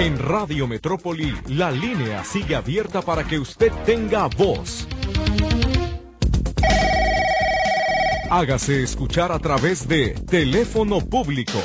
En Radio Metrópoli, la línea sigue abierta para que usted tenga voz. Hágase escuchar a través de teléfono público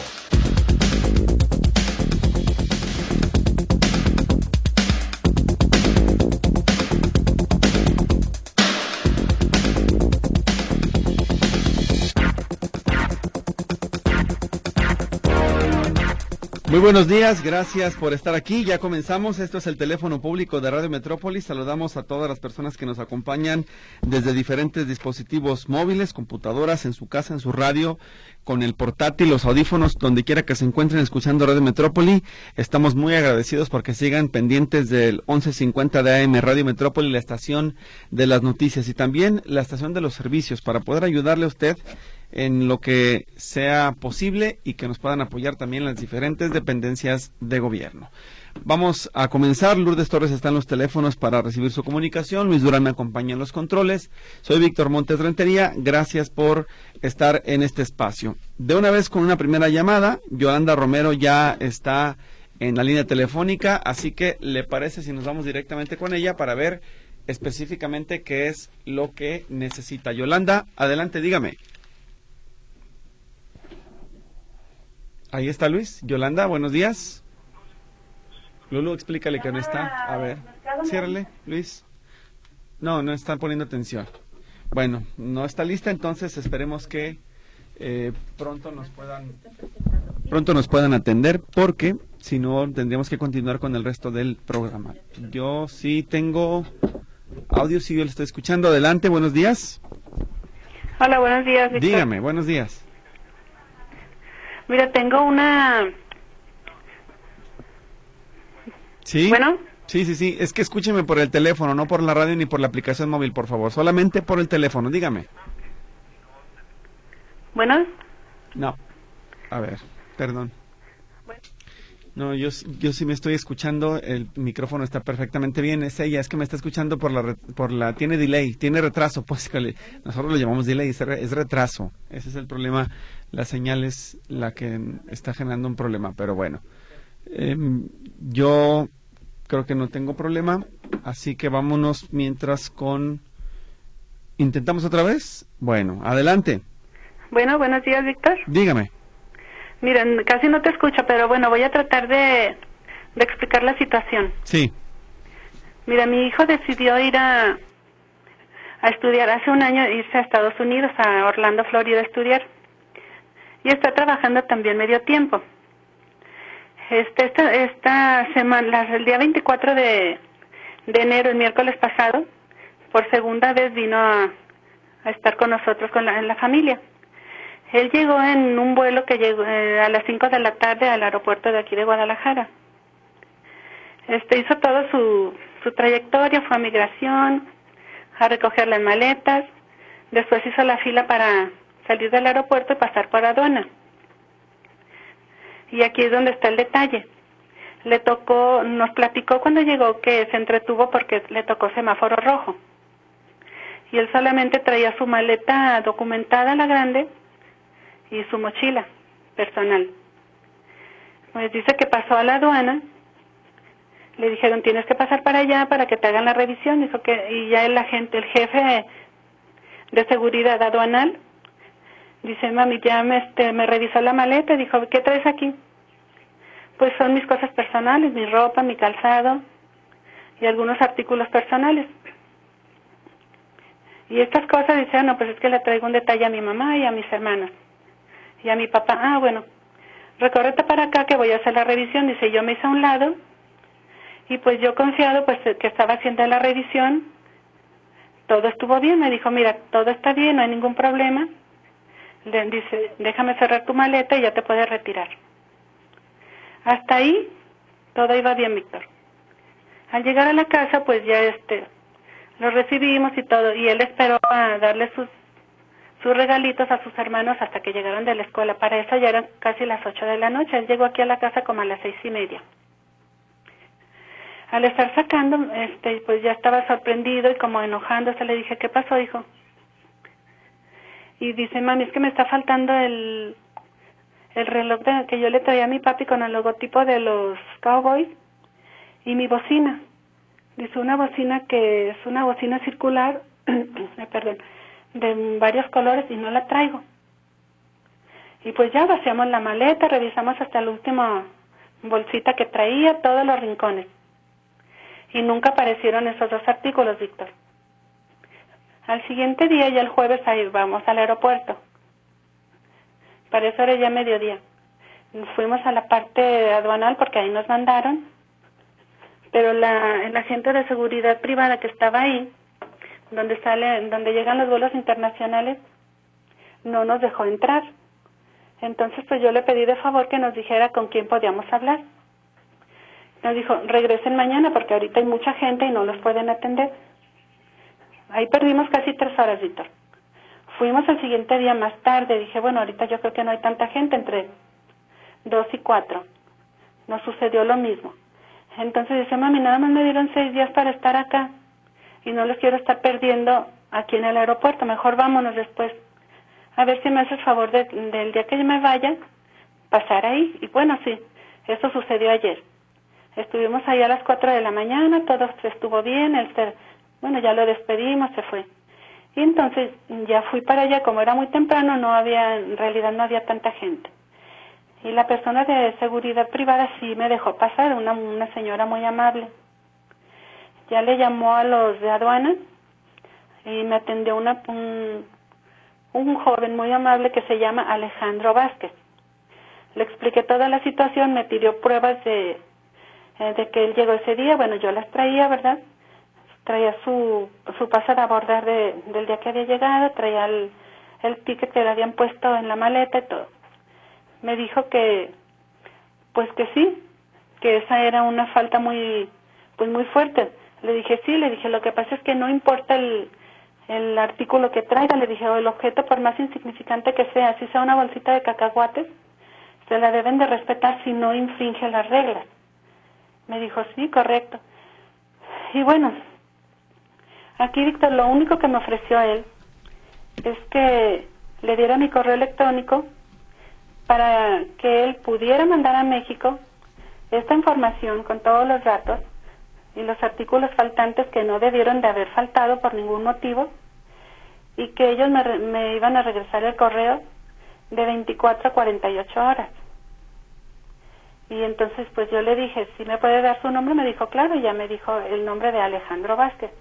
Muy buenos días, gracias por estar aquí. Ya comenzamos. Esto es el teléfono público de Radio Metrópolis. Saludamos a todas las personas que nos acompañan desde diferentes dispositivos móviles, computadoras, en su casa, en su radio, con el portátil, los audífonos, donde quiera que se encuentren escuchando Radio Metrópoli. Estamos muy agradecidos porque sigan pendientes del 1150 de AM Radio Metrópoli, la estación de las noticias y también la estación de los servicios para poder ayudarle a usted en lo que sea posible y que nos puedan apoyar también las diferentes dependencias de gobierno. Vamos a comenzar. Lourdes Torres está en los teléfonos para recibir su comunicación. Luis Durán me acompaña en los controles. Soy Víctor Montes Rentería. Gracias por estar en este espacio. De una vez con una primera llamada, Yolanda Romero ya está en la línea telefónica, así que le parece si nos vamos directamente con ella para ver específicamente qué es lo que necesita. Yolanda, adelante, dígame. Ahí está Luis. Yolanda, buenos días. Lulu, explícale que no está. A ver, ciérrale, Luis. No, no está poniendo atención. Bueno, no está lista, entonces esperemos que eh, pronto nos puedan pronto nos puedan atender, porque si no tendríamos que continuar con el resto del programa. Yo sí tengo audio, si yo le estoy escuchando. Adelante, buenos días. Hola, buenos días. Dígame, buenos días. Mira, tengo una... ¿Sí? Bueno. Sí, sí, sí. Es que escúcheme por el teléfono, no por la radio ni por la aplicación móvil, por favor. Solamente por el teléfono, dígame. Bueno. No. A ver, perdón. No, yo, yo sí me estoy escuchando, el micrófono está perfectamente bien, es ella, es que me está escuchando por la, por la tiene delay, tiene retraso, pues nosotros lo llamamos delay, es, es retraso, ese es el problema, la señal es la que está generando un problema, pero bueno, em, yo creo que no tengo problema, así que vámonos mientras con... ¿Intentamos otra vez? Bueno, adelante. Bueno, buenos días, Víctor. Dígame. Miren, casi no te escucho, pero bueno, voy a tratar de, explicar la situación. Sí. Mira, mi hijo decidió ir a, a estudiar hace un año, irse a Estados Unidos, a Orlando, Florida, a estudiar. Y está trabajando también medio tiempo. Este, esta, esta semana, el día 24 de, enero, el miércoles pasado, por segunda vez vino a, estar con nosotros, con la, en la familia. Él llegó en un vuelo que llegó eh, a las 5 de la tarde al aeropuerto de aquí de Guadalajara. Este hizo toda su, su trayectoria, fue a migración, a recoger las maletas, después hizo la fila para salir del aeropuerto y pasar por aduana. Y aquí es donde está el detalle. Le tocó, nos platicó cuando llegó que se entretuvo porque le tocó semáforo rojo. Y él solamente traía su maleta documentada, la grande, y su mochila personal. Pues dice que pasó a la aduana, le dijeron tienes que pasar para allá para que te hagan la revisión, dijo que y ya el agente, el jefe de seguridad aduanal, dice mami ya me este me revisó la maleta, dijo qué traes aquí, pues son mis cosas personales, mi ropa, mi calzado y algunos artículos personales. Y estas cosas dice, ah, no, pues es que le traigo un detalle a mi mamá y a mis hermanos y a mi papá, ah, bueno, recórrete para acá que voy a hacer la revisión. Dice, yo me hice a un lado y pues yo confiado pues que estaba haciendo la revisión, todo estuvo bien. Me dijo, mira, todo está bien, no hay ningún problema. Le dice, déjame cerrar tu maleta y ya te puedes retirar. Hasta ahí todo iba bien, Víctor. Al llegar a la casa, pues ya este, lo recibimos y todo, y él esperó a darle sus sus regalitos a sus hermanos hasta que llegaron de la escuela. Para eso ya eran casi las ocho de la noche. Él llegó aquí a la casa como a las seis y media. Al estar sacando, este, pues ya estaba sorprendido y como enojándose, le dije, ¿qué pasó, hijo? Y dice, mami, es que me está faltando el, el reloj de, que yo le traía a mi papi con el logotipo de los Cowboys y mi bocina. Dice una bocina que es una bocina circular, perdón, de varios colores y no la traigo. Y pues ya vaciamos la maleta, revisamos hasta la última bolsita que traía, todos los rincones. Y nunca aparecieron esos dos artículos, Víctor. Al siguiente día, ya el jueves, ahí vamos al aeropuerto. Para eso era ya mediodía. Fuimos a la parte aduanal porque ahí nos mandaron, pero la, el agente de seguridad privada que estaba ahí, donde sale, donde llegan los vuelos internacionales, no nos dejó entrar. Entonces, pues yo le pedí de favor que nos dijera con quién podíamos hablar. Nos dijo, regresen mañana porque ahorita hay mucha gente y no los pueden atender. Ahí perdimos casi tres horas, Víctor. Fuimos el siguiente día más tarde. Dije, bueno, ahorita yo creo que no hay tanta gente entre dos y cuatro. Nos sucedió lo mismo. Entonces dice, mami, nada más me dieron seis días para estar acá y no los quiero estar perdiendo aquí en el aeropuerto. Mejor vámonos después. A ver si me haces favor del día que yo me vaya, pasar ahí. Y bueno, sí, eso sucedió ayer. Estuvimos ahí a las cuatro de la mañana, todo estuvo bien, el bueno, ya lo despedimos, se fue. Y entonces ya fui para allá, como era muy temprano, no había, en realidad no había tanta gente. Y la persona de seguridad privada sí me dejó pasar, una, una señora muy amable. Ya le llamó a los de aduana y me atendió una, un, un joven muy amable que se llama Alejandro Vázquez. Le expliqué toda la situación, me pidió pruebas de, eh, de que él llegó ese día. Bueno, yo las traía, ¿verdad? Traía su, su pase de abordar de, del día que había llegado, traía el, el ticket que le habían puesto en la maleta y todo. Me dijo que, pues que sí, que esa era una falta muy, pues muy fuerte. Le dije sí, le dije lo que pasa es que no importa el, el artículo que traiga, le dije, o el objeto, por más insignificante que sea, si sea una bolsita de cacahuates, se la deben de respetar si no infringe las reglas. Me dijo, sí, correcto. Y bueno, aquí Víctor, lo único que me ofreció él es que le diera mi correo electrónico para que él pudiera mandar a México esta información con todos los datos y los artículos faltantes que no debieron de haber faltado por ningún motivo y que ellos me, me iban a regresar el correo de 24 a 48 horas. Y entonces pues yo le dije, si me puede dar su nombre, me dijo, claro, y ya me dijo el nombre de Alejandro Vázquez.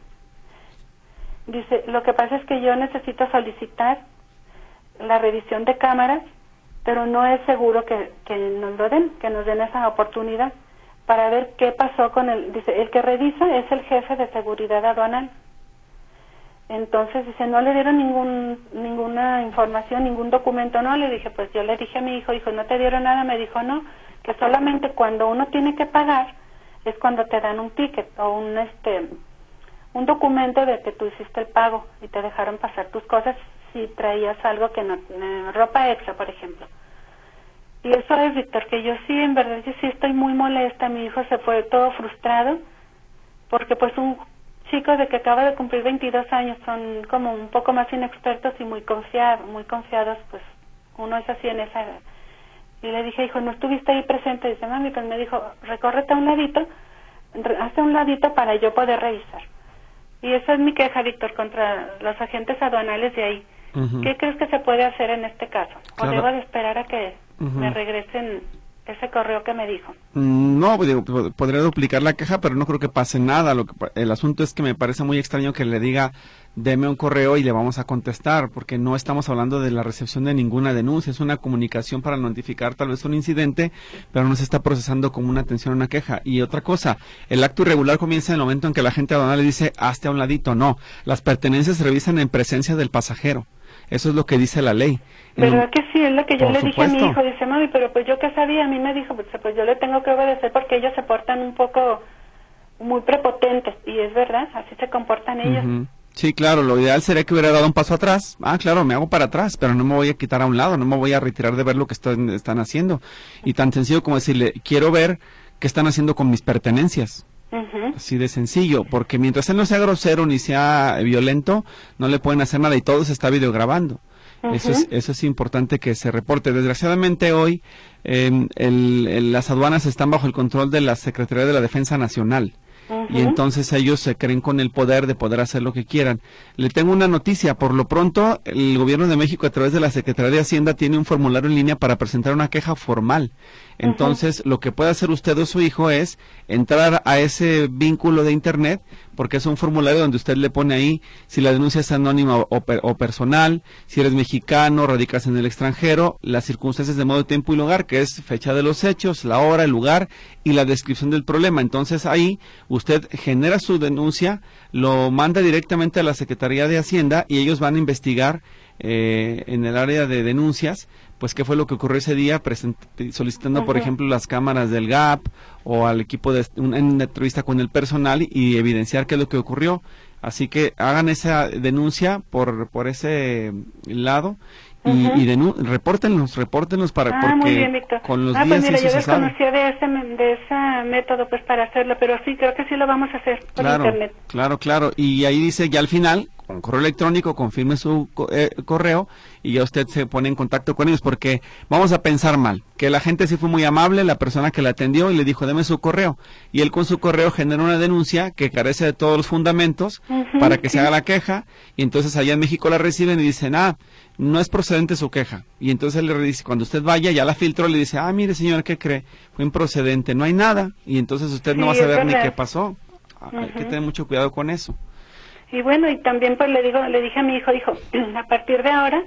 Dice, lo que pasa es que yo necesito solicitar la revisión de cámaras, pero no es seguro que, que nos lo den, que nos den esa oportunidad para ver qué pasó con el, dice, el que revisa es el jefe de seguridad aduanal. Entonces dice, no le dieron ningún, ninguna información, ningún documento, no, le dije, pues yo le dije a mi hijo, hijo, no te dieron nada, me dijo, no, que solamente cuando uno tiene que pagar es cuando te dan un ticket o un, este, un documento de que tú hiciste el pago y te dejaron pasar tus cosas si traías algo que no, eh, ropa extra, por ejemplo. Y eso es, Víctor, que yo sí, en verdad, yo sí estoy muy molesta. Mi hijo se fue todo frustrado porque pues un chico de que acaba de cumplir 22 años son como un poco más inexpertos y muy confiados, muy confiados, pues uno es así en esa edad. Y le dije, hijo, ¿no estuviste ahí presente? Dice, mami, pues me dijo, recórrete a un ladito, hazte un ladito para yo poder revisar. Y esa es mi queja, Víctor, contra los agentes aduanales de ahí. ¿Qué crees que se puede hacer en este caso? ¿O debo de esperar a que me regresen ese correo que me dijo. Mm, no, podría duplicar la queja, pero no creo que pase nada. Lo que, el asunto es que me parece muy extraño que le diga, deme un correo y le vamos a contestar, porque no estamos hablando de la recepción de ninguna denuncia, es una comunicación para notificar tal vez un incidente, pero no se está procesando como una atención a una queja. Y otra cosa, el acto irregular comienza en el momento en que la gente aduanal le dice, hazte a un ladito. No, las pertenencias se revisan en presencia del pasajero. Eso es lo que dice la ley. ¿Verdad que sí? Es lo que yo le dije a mi hijo. Dice, mami, pero pues yo qué sabía. A mí me dijo, pues, pues yo le tengo que obedecer porque ellos se portan un poco muy prepotentes. Y es verdad, así se comportan ellos. Sí, claro, lo ideal sería que hubiera dado un paso atrás. Ah, claro, me hago para atrás, pero no me voy a quitar a un lado, no me voy a retirar de ver lo que están, están haciendo. Y tan sencillo como decirle, quiero ver qué están haciendo con mis pertenencias. Así de sencillo, porque mientras él no sea grosero ni sea violento, no le pueden hacer nada y todo se está videograbando. Eso es, eso es importante que se reporte. Desgraciadamente hoy em, las aduanas están bajo el control de la Secretaría de la Defensa Nacional y entonces ellos se creen con el poder de poder hacer lo que quieran. Le tengo una noticia, por lo pronto el gobierno de México a través de la Secretaría de Hacienda tiene un formulario en línea para presentar una queja formal. Entonces, lo que puede hacer usted o su hijo es entrar a ese vínculo de Internet, porque es un formulario donde usted le pone ahí si la denuncia es anónima o, personal, si eres mexicano, radicas en el extranjero, las circunstancias de modo, tiempo y lugar, que es fecha de los hechos, la hora, el lugar y la descripción del problema. Entonces, ahí usted genera su denuncia, lo manda directamente a la Secretaría de Hacienda y ellos van a investigar eh, en el área de denuncias, pues qué fue lo que ocurrió ese día, solicitando, por ejemplo, las cámaras del GAP o al equipo de una, entrevista con el personal y evidenciar qué es lo que ocurrió. Así que hagan esa denuncia por, por ese lado y, uh repórtenlos, repórtenlos para ah, porque con los ah, días pues mira, yo desconocía de ese, de ese método pues para hacerlo, pero sí, creo que sí lo vamos a hacer por claro, internet. Claro, claro, y ahí dice ya al final, con correo electrónico, confirme su eh, correo y ya usted se pone en contacto con ellos porque vamos a pensar mal, que la gente sí fue muy amable, la persona que le atendió y le dijo, deme su correo. Y él con su correo genera una denuncia que carece de todos los fundamentos para que se haga la queja. Y entonces allá en México la reciben y dicen, ah, no es procedente su queja. Y entonces él le dice, cuando usted vaya, ya la filtró, le dice, ah, mire señor, ¿qué cree? Fue improcedente, no hay nada. Y entonces usted no va a saber ni qué pasó. Hay que tener mucho cuidado con eso. Y bueno, y también pues le digo, le dije a mi hijo, dijo, a partir de ahora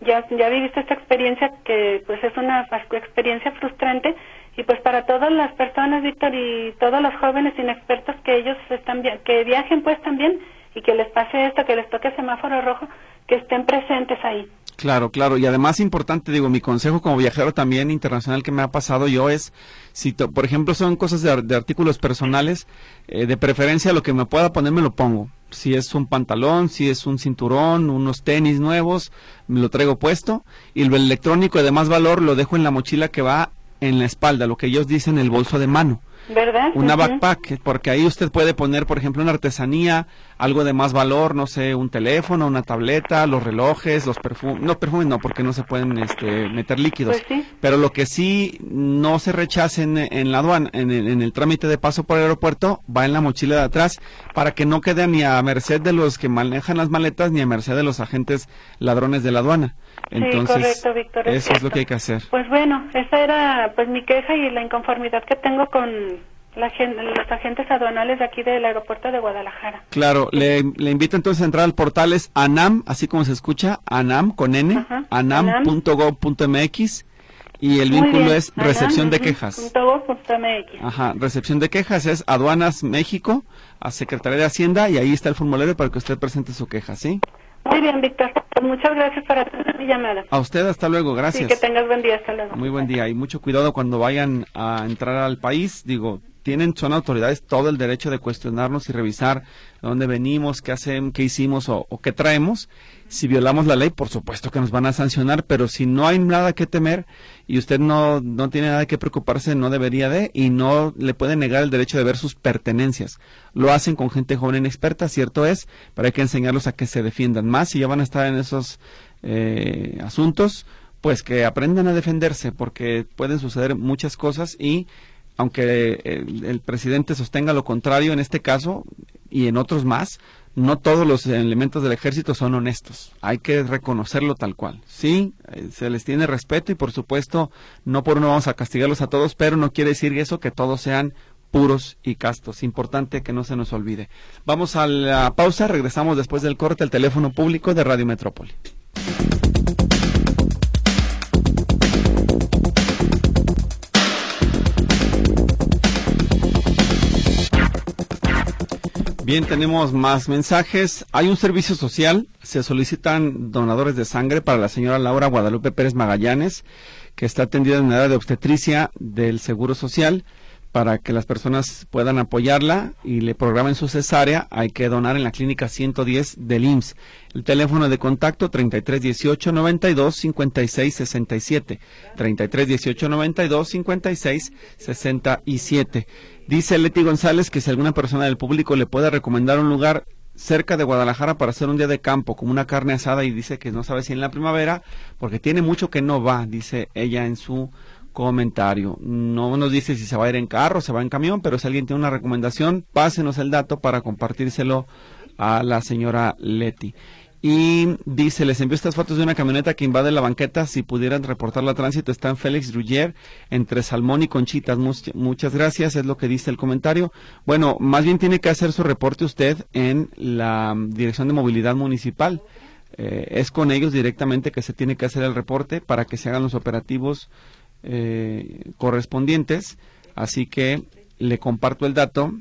ya ya viviste esta experiencia que pues es una experiencia frustrante y pues para todas las personas, Víctor, y todos los jóvenes inexpertos que ellos están que viajen pues también y que les pase esto, que les toque semáforo rojo, que estén presentes ahí. Claro, claro. Y además importante, digo, mi consejo como viajero también internacional que me ha pasado yo es, si por ejemplo son cosas de, artículos personales, eh, de preferencia lo que me pueda poner me lo pongo si es un pantalón, si es un cinturón, unos tenis nuevos, me lo traigo puesto y lo electrónico de más valor lo dejo en la mochila que va en la espalda, lo que ellos dicen el bolso de mano. ¿Verdad? Una backpack, porque ahí usted puede poner, por ejemplo, una artesanía, algo de más valor, no sé, un teléfono, una tableta, los relojes, los perfumes, no perfumes no, porque no se pueden este, meter líquidos. Pues Pero lo que sí no se rechace en, la aduana, en, en, el trámite de paso por el aeropuerto, va en la mochila de atrás, para que no quede ni a merced de los que manejan las maletas, ni a merced de los agentes ladrones de la aduana. Entonces, eso es lo que hay que hacer. Pues bueno, esa era pues mi queja y la inconformidad que tengo con la, los agentes aduanales de aquí del aeropuerto de Guadalajara. Claro, le, le, invito entonces a entrar al portal es anam, así como se escucha, anam con n, anam.gov.mx y el vínculo es recepción de quejas. Ajá, recepción de quejas es Aduanas México, a Secretaría de Hacienda y ahí está el formulario para que usted presente su queja, ¿sí? Muy bien, Víctor. Pues muchas gracias por atender mi llamada. A usted, hasta luego, gracias. Que tengas buen día, hasta luego. Muy buen día y mucho cuidado cuando vayan a entrar al país. Digo, tienen, son autoridades todo el derecho de cuestionarnos y revisar de dónde venimos, qué hacemos, qué hicimos o, qué traemos. Si violamos la ley, por supuesto que nos van a sancionar, pero si no hay nada que temer y usted no, no tiene nada que preocuparse, no debería de y no le puede negar el derecho de ver sus pertenencias. Lo hacen con gente joven inexperta, cierto es, pero hay que enseñarlos a que se defiendan más y ya van a estar en esos eh, asuntos pues que aprendan a defenderse porque pueden suceder muchas cosas y aunque el, presidente sostenga lo contrario en este caso y en otros más, no todos los elementos del ejército son honestos. Hay que reconocerlo tal cual. Sí, eh, se les tiene respeto y por supuesto no por uno vamos a castigarlos a todos, pero no quiere decir eso que todos sean puros y castos. Importante que no se nos olvide. Vamos a la pausa, regresamos después del corte al teléfono público de Radio Metrópoli. Bien, tenemos más mensajes. Hay un servicio social. Se solicitan donadores de sangre para la señora Laura Guadalupe Pérez Magallanes, que está atendida en la área de obstetricia del Seguro Social para que las personas puedan apoyarla y le programen su cesárea, hay que donar en la clínica 110 del IMSS. El teléfono de contacto 33 18 92 56 67. 33 18 92 56 67. Dice Leti González que si alguna persona del público le puede recomendar un lugar cerca de Guadalajara para hacer un día de campo, como una carne asada, y dice que no sabe si en la primavera, porque tiene mucho que no va, dice ella en su comentario. No nos dice si se va a ir en carro, se va en camión, pero si alguien tiene una recomendación, pásenos el dato para compartírselo a la señora Leti. Y dice, les envío estas fotos de una camioneta que invade la banqueta. Si pudieran reportarla a tránsito, está en Félix Ruggier, entre Salmón y Conchitas. muchas gracias, es lo que dice el comentario. Bueno, más bien tiene que hacer su reporte usted en la Dirección de Movilidad Municipal. Eh, es con ellos directamente que se tiene que hacer el reporte para que se hagan los operativos eh, correspondientes. Así que le comparto el dato.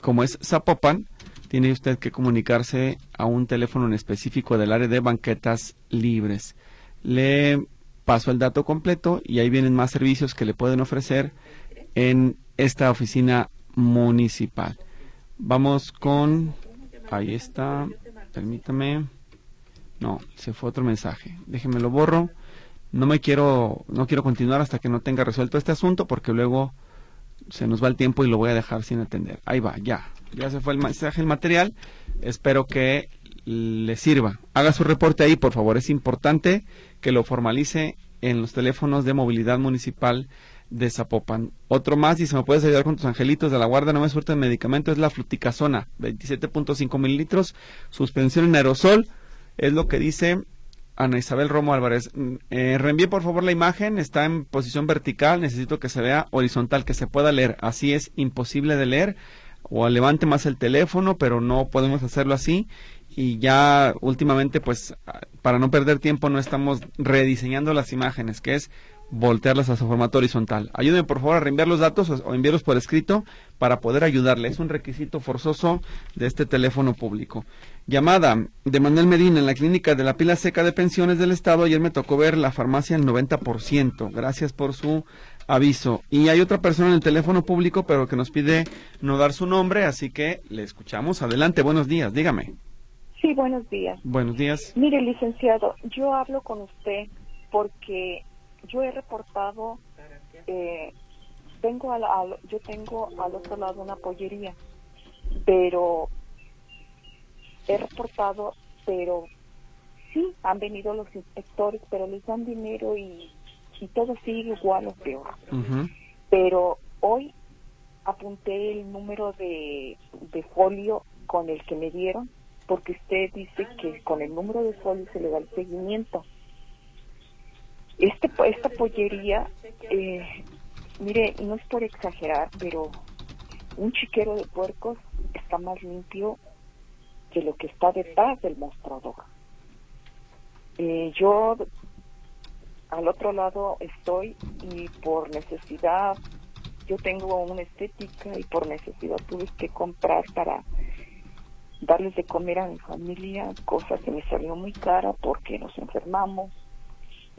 Como es Zapopan, tiene usted que comunicarse a un teléfono en específico del área de banquetas libres. Le paso el dato completo y ahí vienen más servicios que le pueden ofrecer en esta oficina municipal. Vamos con... Ahí está. Permítame. No, se fue otro mensaje. Déjeme lo borro. No me quiero, no quiero continuar hasta que no tenga resuelto este asunto porque luego se nos va el tiempo y lo voy a dejar sin atender. Ahí va, ya. Ya se fue el mensaje, el material. Espero que le sirva. Haga su reporte ahí, por favor. Es importante que lo formalice en los teléfonos de movilidad municipal de Zapopan. Otro más, y si me puedes ayudar con tus angelitos de la guarda, no me suerte el medicamento, es la fluticasona, 27.5 mililitros, suspensión en aerosol, es lo que dice Ana Isabel Romo Álvarez. Mm, eh, reenvíe por favor la imagen, está en posición vertical, necesito que se vea horizontal, que se pueda leer. Así es imposible de leer. O levante más el teléfono, pero no podemos hacerlo así. Y ya últimamente, pues, para no perder tiempo, no estamos rediseñando las imágenes, que es voltearlas a su formato horizontal. Ayúdenme por favor a reenviar los datos o, enviarlos por escrito para poder ayudarle. Es un requisito forzoso de este teléfono público. Llamada de Manuel Medina en la clínica de la pila seca de pensiones del Estado. Ayer me tocó ver la farmacia en 90%. Gracias por su aviso. Y hay otra persona en el teléfono público, pero que nos pide no dar su nombre, así que le escuchamos. Adelante, buenos días, dígame. Sí, buenos días. Buenos días. Mire, licenciado, yo hablo con usted porque yo he reportado, eh, tengo al, yo tengo al otro lado una pollería, pero he reportado, pero sí, han venido los inspectores, pero les dan dinero y, y todo sigue igual o peor. Pero hoy apunté el número de, de folio con el que me dieron, porque usted dice que con el número de folio se le da el seguimiento. Este, esta pollería, eh, mire, no es por exagerar, pero un chiquero de puercos está más limpio que lo que está detrás del mostrador. Eh, yo al otro lado estoy y por necesidad, yo tengo una estética y por necesidad tuve que comprar para darles de comer a mi familia, cosa que me salió muy cara porque nos enfermamos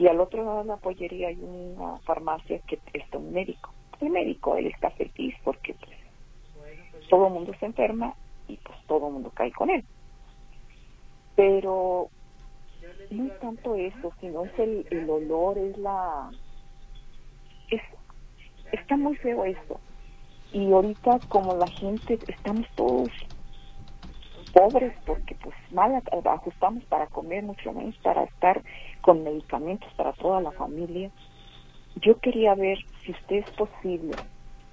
y al otro lado de la pollería hay una farmacia que está un médico. El médico, él está feliz porque pues, todo el mundo se enferma y pues todo el mundo cae con él. Pero no es tanto eso, sino es el, el olor, es la... Es, está muy feo eso. Y ahorita como la gente, estamos todos pobres porque pues mal ajustamos para comer, mucho menos para estar con medicamentos para toda la familia. Yo quería ver si usted es posible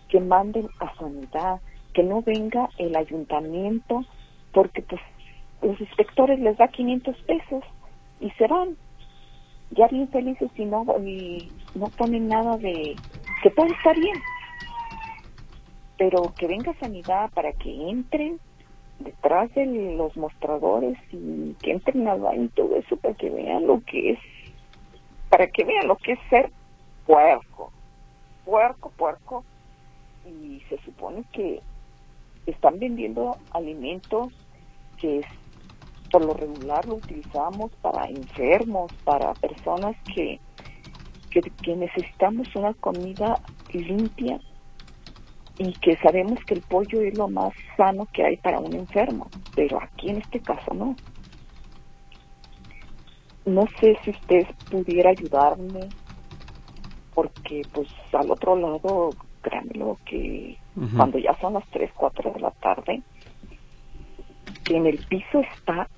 que manden a sanidad, que no venga el ayuntamiento, porque pues los inspectores les da 500 pesos y se van. Ya bien felices y no, y no ponen nada de que puede estar bien. Pero que venga sanidad para que entren detrás de los mostradores y que entren al baño y todo eso para que vean lo que es, para que vean lo que es ser puerco, puerco, puerco. Y se supone que están vendiendo alimentos que es, por lo regular lo utilizamos para enfermos, para personas que, que necesitamos una comida limpia y que sabemos que el pollo es lo más sano que hay para un enfermo, pero aquí en este caso no. No sé si usted pudiera ayudarme, porque pues al otro lado, créanmelo que cuando ya son las 3, 4 de la tarde, en el piso está,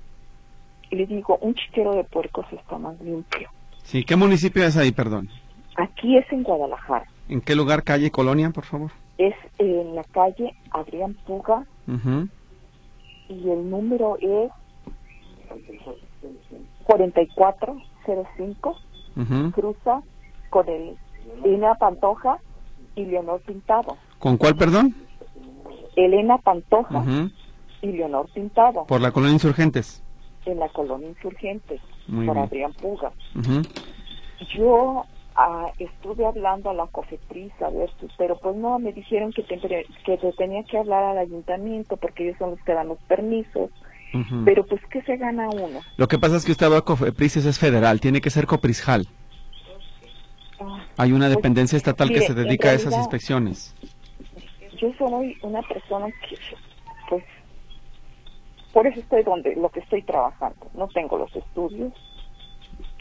le digo, un chiquero de puercos está más limpio. Sí, ¿qué municipio es ahí, perdón? Aquí es en Guadalajara. ¿En qué lugar, calle, colonia, por favor? Es en la calle Adrián Puga y el número es 4405. Ujú. Cruza con el Elena Pantoja y Leonor Pintado. ¿Con cuál, perdón? Elena Pantoja y Leonor Pintado Por la colonia Insurgentes. en la colonia Insurgentes Muy por bien. Adrián Puga. Yo ah, estuve hablando a la cofetriz, a ver, pero pues no, me dijeron que, te- que te tenía que hablar al ayuntamiento porque ellos son los que dan los permisos. Pero pues, ¿qué se gana uno? Lo que pasa es que usted va a Cofepris, es federal, tiene que ser Coprisjal. Ah, Hay una Pues, dependencia estatal que se dedica a esas inspecciones. yo soy una persona que, pues, por eso estoy donde, lo que estoy trabajando. No tengo los estudios,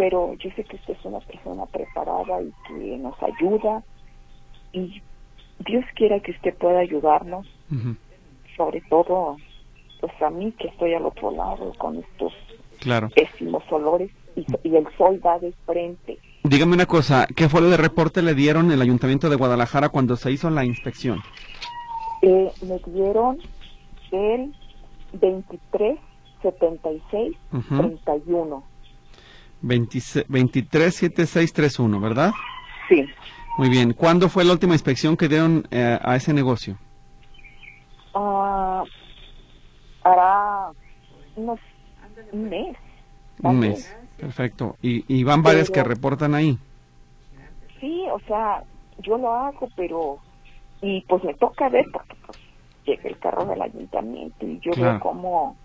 pero yo sé que usted es una persona preparada y que nos ayuda y Dios quiera que usted pueda ayudarnos, sobre todo, pues a mí que estoy al otro lado con estos Claro. pésimos olores y, y el sol da de frente. Dígame una cosa, ¿qué fue lo de reporte le dieron el Ayuntamiento de Guadalajara cuando se hizo la inspección? Eh, me dieron el 23 76 Ujú. 31. 26 237631, ¿verdad? Sí, Muy bien. ¿Cuándo fue la última inspección que dieron eh, a ese negocio? Ah, hará unos un mes. Un mes. Perfecto. Y, y van varias que reportan ahí. Sí, o sea, yo lo hago, pero y pues me toca ver porque pues, llega el carro del ayuntamiento y yo Claro. veo cómo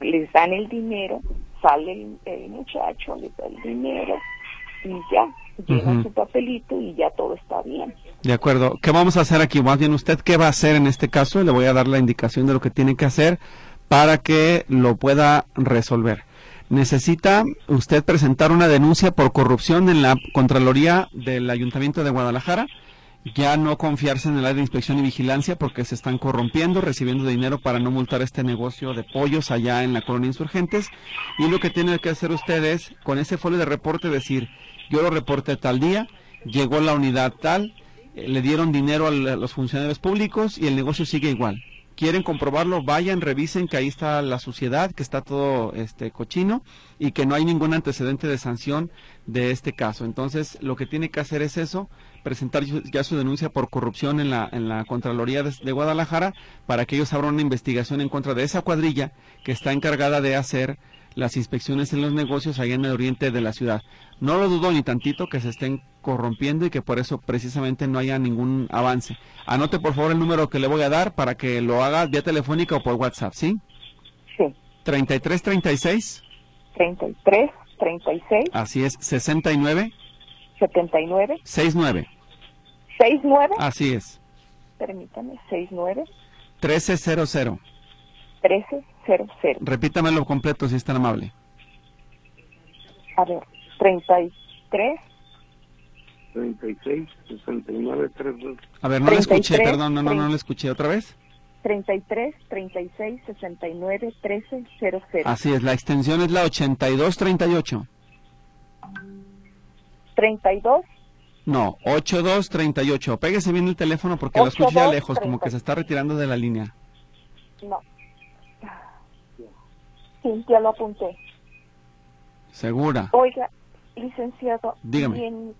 les dan el dinero, sale el, el muchacho, les da el dinero y ya, llena Ujú. su papelito y ya todo está bien. De acuerdo. ¿Qué vamos a hacer aquí? Más bien, ¿usted qué va a hacer en este caso? Le voy a dar la indicación de lo que tiene que hacer para que lo pueda resolver. Necesita usted presentar una denuncia por corrupción en la Contraloría del Ayuntamiento de Guadalajara. Ya no confiarse en el área de inspección y vigilancia porque se están corrompiendo, recibiendo dinero para no multar este negocio de pollos allá en la colonia Insurgentes. Y lo que tiene que hacer usted es, con ese folio de reporte, decir, yo lo reporté tal día, llegó la unidad tal, eh, le dieron dinero a los funcionarios públicos y el negocio sigue igual. Quieren comprobarlo, vayan, revisen que ahí está la suciedad, que está todo este cochino y que no hay ningún antecedente de sanción de este caso. Entonces, lo que tiene que hacer es eso, presentar ya su denuncia por corrupción en la, en la Contraloría de, de Guadalajara para que ellos abran una investigación en contra de esa cuadrilla que está encargada de hacer las inspecciones en los negocios allá en el oriente de la ciudad. No lo dudo ni tantito que se estén corrompiendo y que por eso precisamente no haya ningún avance. Anote por favor el número que le voy a dar para que lo haga vía telefónica o por WhatsApp, ¿sí? Sí, 3336, 33, 36, así es, 69, 79, 69, 69, así es, permítame, 69, 1300. 13, 00. Repítamelo completo si es tan amable. A ver, 33, 36, 69, 32. A ver, no le escuché, 33, perdón, no, no, no 30. le escuché otra vez. 33, 36, 69, 13, 00. Así es, la extensión es la 8238. 32, No, 8238. Péguese bien el teléfono porque lo escucho ya 82, lejos, como que se está retirando de la línea. no. Sí, ya lo apunté. Segura. Oiga, licenciado, Dígame. ¿y, en-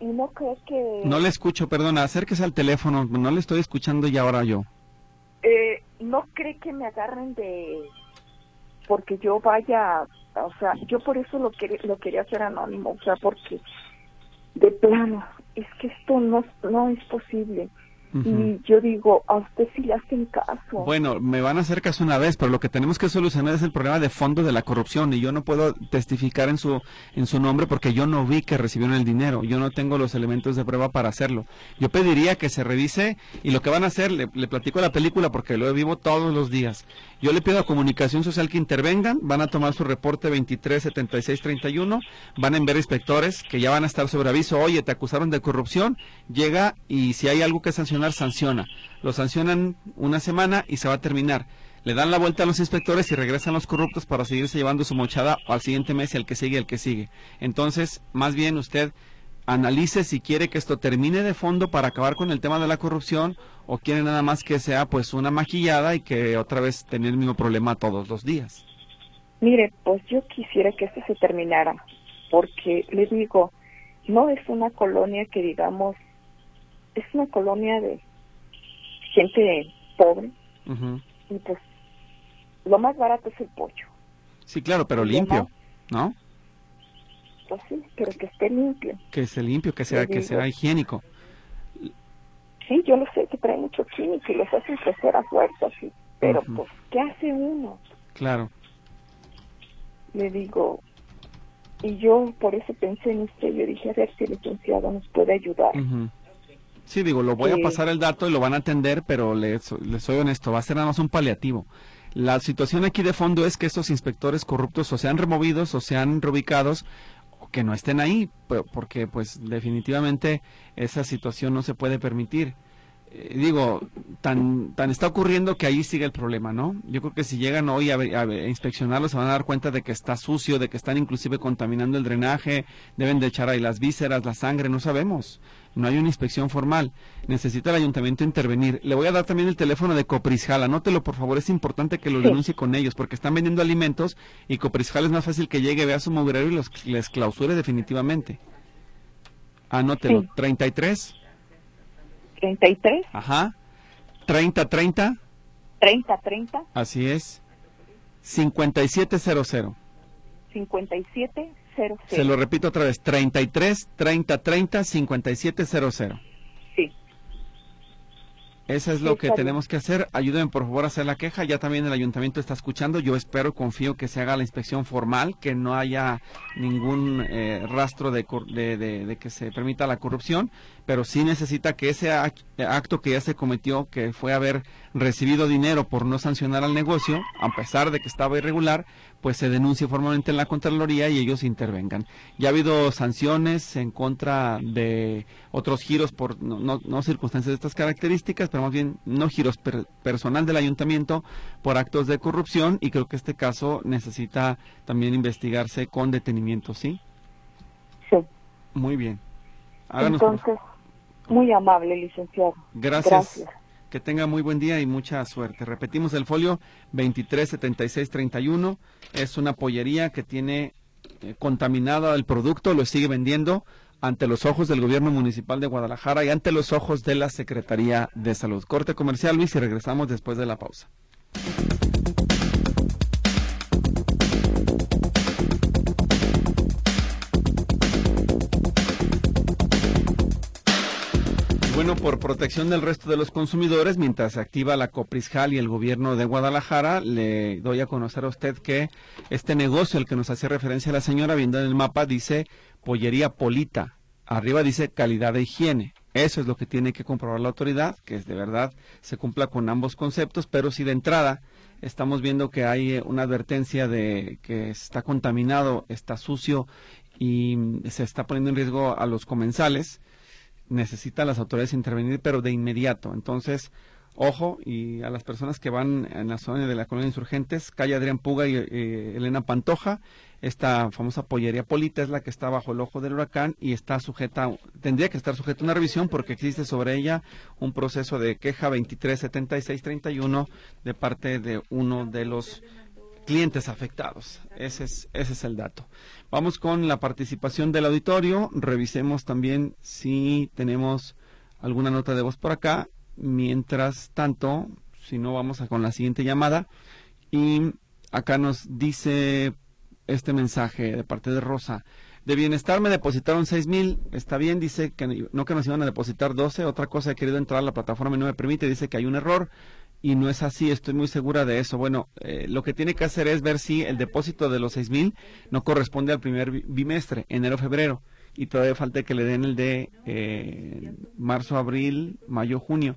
y no cree que... No le escucho, perdona, acérquese al teléfono, no le estoy escuchando ya ahora yo. eh, no cree que me agarren de porque yo vaya o sea yo por eso lo quería lo quería hacer anónimo o sea porque de plano es que esto no no es posible Y yo digo a usted sí le hacen caso Bueno, me van a hacer caso una vez, pero lo que tenemos que solucionar es el problema de fondo de la corrupción y yo no puedo testificar en su en su nombre porque yo no vi que recibieron el dinero, yo no tengo los elementos de prueba para hacerlo. Yo pediría que se revise y lo que van a hacer, le, le platico la película porque lo vivo todos los días. Yo le pido a Comunicación Social que intervengan, van a tomar su reporte 237631, van a enviar inspectores que ya van a estar sobre aviso, oye, te acusaron de corrupción, llega y si hay algo que sancionar, sanciona. Lo sancionan una semana y se va a terminar. Le dan la vuelta a los inspectores y regresan los corruptos para seguirse llevando su mochada al siguiente mes y al que sigue, el que sigue. Entonces, más bien usted analice si quiere que esto termine de fondo para acabar con el tema de la corrupción o quiere nada más que sea pues una maquillada y que otra vez tener el mismo problema todos los días. Mire, pues yo quisiera que esto se terminara, porque le digo, no es una colonia que digamos, es una colonia de gente pobre y pues lo más barato es el pollo. Sí, claro, pero limpio, ¿no? Pues sí, pero que esté limpio. Que esté limpio, que sea, que sea higiénico. Sí, yo lo sé, que trae mucho químico y los hacen crecer a fuerza, sí. Pero pues, ¿qué hace uno? Claro. Le digo, y yo por eso pensé en usted, yo dije, a ver si el licenciado nos puede ayudar. Sí, digo, lo voy a pasar el dato y lo van a atender, pero les, soy honesto, va a ser nada más un paliativo. La situación aquí de fondo es que estos inspectores corruptos o sean removidos o sean reubicados que no estén ahí, porque pues definitivamente esa situación no se puede permitir. Eh, digo, tan, tan está ocurriendo que ahí sigue el problema, ¿no? Yo creo que si llegan hoy a, a, inspeccionarlo se van a dar cuenta de que está sucio, de que están inclusive contaminando el drenaje, deben de echar ahí las vísceras, la sangre, no sabemos. No hay una inspección formal. Necesita el ayuntamiento intervenir. Le voy a dar también el teléfono de Coprisjal. Anótelo, por favor. Es importante que lo denuncie con ellos porque están vendiendo alimentos y Coprisjal es más fácil que llegue, vea su mugrero y los, les clausure definitivamente. Anótelo. 33 33. Ajá. 30, 30. 30, 30. Así es. 5700. 5700. Se lo repito otra vez. 33, 30, 30, 5700. Eso es lo que tenemos que hacer. Ayúdenme por favor a hacer la queja. Ya también el ayuntamiento está escuchando. Yo espero, confío que se haga la inspección formal, que no haya ningún eh, rastro de, de, que se permita la corrupción, pero sí necesita que ese acto que ya se cometió, que fue haber recibido dinero por no sancionar al negocio, a pesar de que estaba irregular, pues se denuncie formalmente en la Contraloría y ellos intervengan. Ya ha habido sanciones en contra de otros giros por no, no, circunstancias de estas características, pero más bien no giros personal del ayuntamiento por actos de corrupción y creo que este caso necesita también investigarse con detenimiento, ¿sí? Sí. Muy bien. Entonces, muy amable, licenciado. Gracias. Que tenga muy buen día y mucha suerte. Repetimos el folio 237631. Es una pollería que tiene eh, contaminado el producto, lo sigue vendiendo ante los ojos del gobierno municipal de Guadalajara y ante los ojos de la Secretaría de Salud. Corte comercial, Luis, y regresamos después de la pausa. Por protección del resto de los consumidores, mientras se activa la Coprisjal y el gobierno de Guadalajara, le doy a conocer a usted que este negocio al que nos hace referencia la señora, viendo en el mapa, dice pollería polita. Arriba dice calidad de higiene. Eso es lo que tiene que comprobar la autoridad, que es de verdad se cumpla con ambos conceptos, pero si de entrada estamos viendo que hay una advertencia de que está contaminado, está sucio y se está poniendo en riesgo a los comensales, necesitan las autoridades intervenir, pero de inmediato. Entonces, ojo, y a las personas que van en la zona de la colonia insurgentes, calle Adrián Puga y eh, Elena Pantoja, esta famosa pollería Polita es la que está bajo el ojo del huracán y está sujeta, tendría que estar sujeta a una revisión porque existe sobre ella un proceso de queja 237631 de parte de uno de los clientes afectados. Ese es, ese es el dato. Vamos con la participación del auditorio. Revisemos también si tenemos alguna nota de voz por acá. Mientras tanto, si no, vamos a con la siguiente llamada. Y acá nos dice este mensaje de parte de Rosa. De bienestar me depositaron seis mil, está bien, dice que no que nos iban a depositar 12, otra cosa he querido entrar a la plataforma y no me permite, dice que hay un error, y no es así, estoy muy segura de eso. Bueno, eh, lo que tiene que hacer es ver si el depósito de los seis mil no corresponde al primer bimestre, enero-febrero, y todavía falta que le den el de eh, marzo, abril, mayo, junio,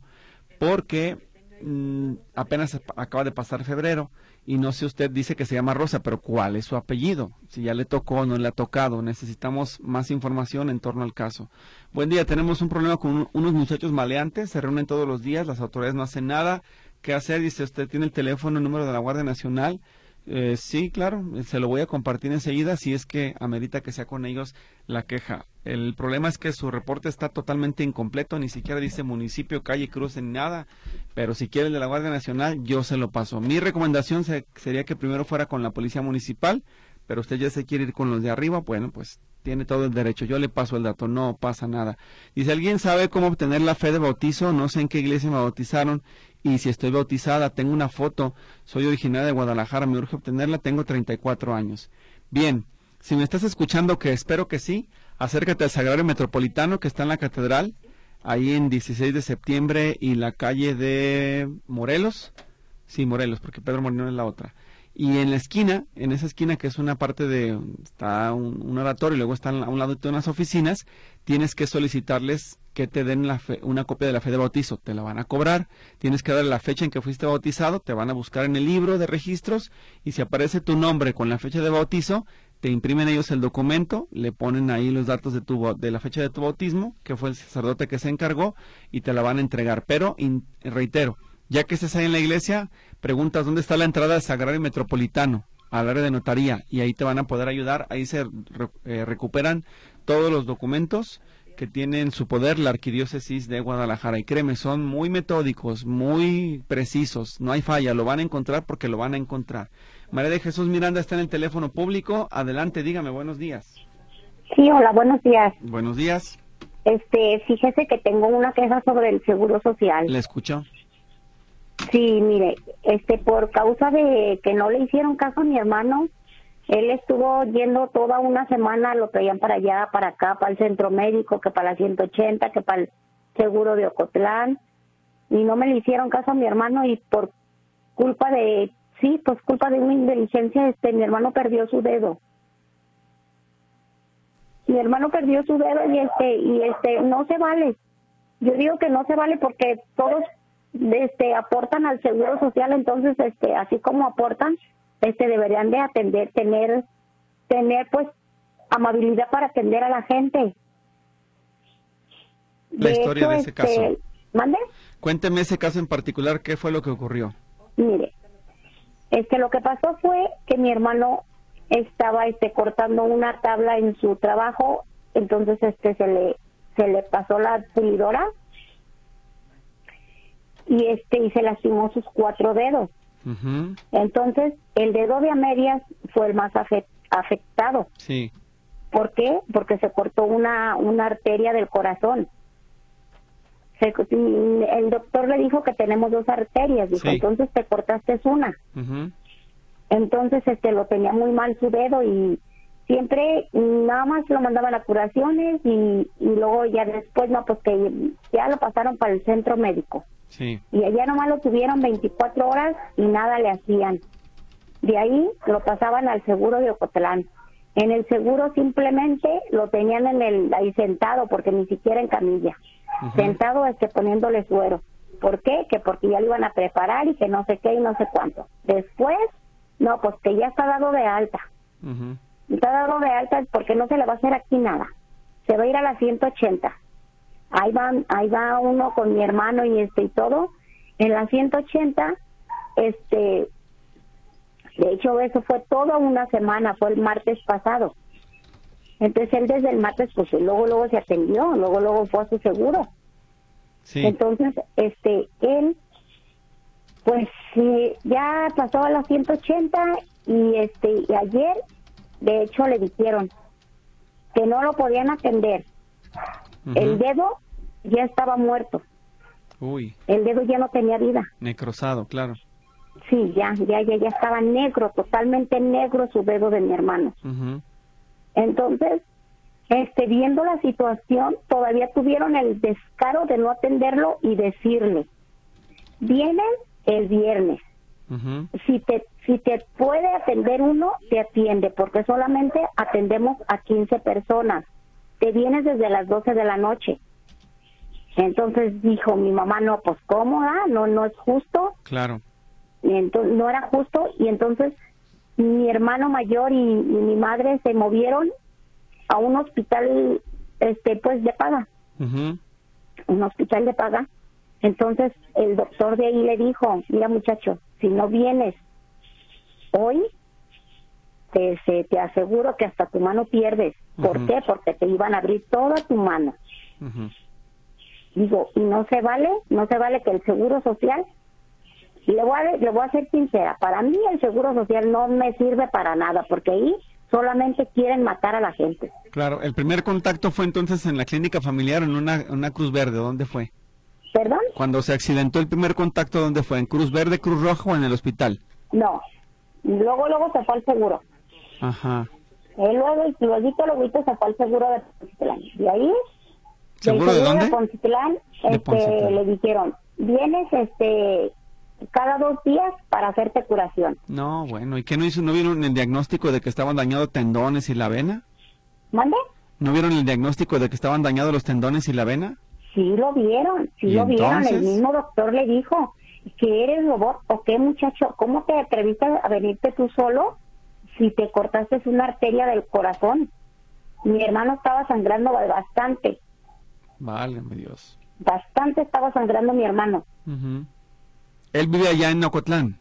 porque mm, apenas acaba de pasar febrero y no sé usted dice que se llama Rosa, pero ¿cuál es su apellido? Si ya le tocó o no le ha tocado, necesitamos más información en torno al caso. Buen día, tenemos un problema con unos muchachos maleantes, se reúnen todos los días, las autoridades no hacen nada, qué hacer. Dice, usted tiene el teléfono, el número de la Guardia Nacional. Eh, sí, claro, se lo voy a compartir enseguida si es que amerita que sea con ellos la queja. El problema es que su reporte está totalmente incompleto, ni siquiera dice municipio, calle, cruz, ni nada. Pero si quiere el de la Guardia Nacional, yo se lo paso. Mi recomendación sería que primero fuera con la Policía Municipal, pero usted ya se quiere ir con los de arriba, bueno, pues tiene todo el derecho. Yo le paso el dato, no pasa nada. Si alguien sabe cómo obtener la fe de bautizo, no sé en qué iglesia me bautizaron y si estoy bautizada, tengo una foto, soy originaria de Guadalajara, me urge obtenerla, tengo 34 años. Bien, si me estás escuchando, que espero que sí, acércate al Sagrario Metropolitano que está en la catedral, ahí en 16 de septiembre y la calle de Morelos. Sí, Morelos, porque Pedro Moreno es la otra. Y en la esquina, en esa esquina que es una parte de, está un, oratorio y luego están a un lado de unas oficinas, tienes que solicitarles que te den la una copia de la fe de bautizo. Te la van a cobrar, tienes que darle la fecha en que fuiste bautizado, te van a buscar en el libro de registros y si aparece tu nombre con la fecha de bautizo, te imprimen ellos el documento, le ponen ahí los datos de, tu, de la fecha de tu bautismo, que fue el sacerdote que se encargó, y te la van a entregar. Pero, reitero, ya que estés ahí en la iglesia, preguntas dónde está la entrada al Sagrario Metropolitano, al área de notaría, y ahí te van a poder ayudar. Ahí se eh, recuperan todos los documentos que tiene en su poder la Arquidiócesis de Guadalajara. Y créeme, son muy metódicos, muy precisos, no hay falla, lo van a encontrar porque lo van a encontrar. María de Jesús Miranda está en el teléfono público. Adelante, dígame, buenos días. Sí, hola, buenos días. Buenos días. Este, fíjese que tengo una queja sobre el Seguro Social. ¿Le escucho? Sí, mire, este por causa de que no le hicieron caso a mi hermano, él estuvo yendo toda una semana, lo traían para allá, para acá, para el centro médico, que para la 180, que para el seguro de Ocotlán, y no me le hicieron caso a mi hermano y por culpa de, sí, pues culpa de una inteligencia, este, mi hermano perdió su dedo. Mi hermano perdió su dedo y este, y este, no se vale. Yo digo que no se vale porque todos este aportan al seguro social entonces este así como aportan este deberían de atender tener tener pues amabilidad para atender a la gente. La historia de ese este, caso mande cuénteme ese caso en particular qué fue lo que ocurrió mire este lo que pasó fue que mi hermano estaba este cortando una tabla en su trabajo entonces este se le se le pasó la pulidora y este y se lastimó sus cuatro dedos. Entonces, el dedo de a medias fue el más afectado. Sí. ¿Por qué? Porque se cortó una, una arteria del corazón. el doctor le dijo que tenemos dos arterias, dijo, entonces te cortaste una. Entonces este lo tenía muy mal su dedo y siempre nada más lo mandaban a curaciones y, y luego ya después no pues que ya lo pasaron para el centro médico. Y allá nomás lo tuvieron 24 horas y nada le hacían. De ahí lo pasaban al seguro de Ocotlán. En el seguro simplemente lo tenían en el ahí sentado porque ni siquiera en camilla. Sentado este poniéndole suero. ¿Por qué? Que porque ya lo iban a preparar y que no sé qué y no sé cuánto. Después, no, pues que ya está dado de alta. Está dado de alta porque no se le va a hacer aquí nada. Se va a ir a la 180 ahí van, ahí va uno con mi hermano y este y todo, en la 180, este, de hecho eso fue toda una semana, fue el martes pasado. Entonces él desde el martes, pues luego, luego se atendió, luego, luego fue a su seguro. Entonces, este, él, pues ya pasó a la 180 y este, y ayer, de hecho, le dijeron que no lo podían atender, el dedo ya estaba muerto. Uy. El dedo ya no tenía vida. Necrosado, claro. Sí, ya, ya, ya, ya estaba negro, totalmente negro su dedo de mi hermano. Entonces, este, viendo la situación, todavía tuvieron el descaro de no atenderlo y decirle, vienen el viernes. Si te si te puede atender uno, te atiende, porque solamente atendemos a 15 personas te vienes desde las 12 de la noche. Entonces dijo mi mamá, no, pues cómo, ah? no, no es justo. Claro. Y entonces, no era justo y entonces mi hermano mayor y, mi madre se movieron a un hospital, este, pues de paga. Un hospital de paga. Entonces el doctor de ahí le dijo, mira muchacho, si no vienes hoy, te, te aseguro que hasta tu mano pierdes. ¿Por qué? Porque te iban a abrir toda tu mano. Digo, y no se vale, no se vale que el seguro social, y le voy, a, le voy a ser sincera, para mí el seguro social no me sirve para nada, porque ahí solamente quieren matar a la gente. Claro, el primer contacto fue entonces en la clínica familiar, en una, una Cruz Verde, ¿dónde fue? ¿Perdón? Cuando se accidentó el primer contacto, ¿dónde fue? ¿En Cruz Verde, Cruz Roja o en el hospital? No, luego, luego se fue al seguro. Ajá. Él luego, luego, luego se fue al seguro de Poncitlán. Y ahí, ¿Seguro, de dónde? De este, le dijeron, vienes este cada dos días para hacerte curación. No, bueno, ¿y qué no hizo? ¿No vieron el diagnóstico de que estaban dañados tendones y la vena? ¿Mande? ¿No vieron el diagnóstico de que estaban dañados los tendones y la vena? Sí lo vieron, sí lo vieron. El mismo doctor le dijo que eres robot o qué muchacho, ¿cómo te atreviste a venirte tú solo si te cortaste una arteria del corazón? Mi hermano estaba sangrando bastante. Válgame Dios. Bastante estaba sangrando mi hermano. Él vive allá en Ocotlán.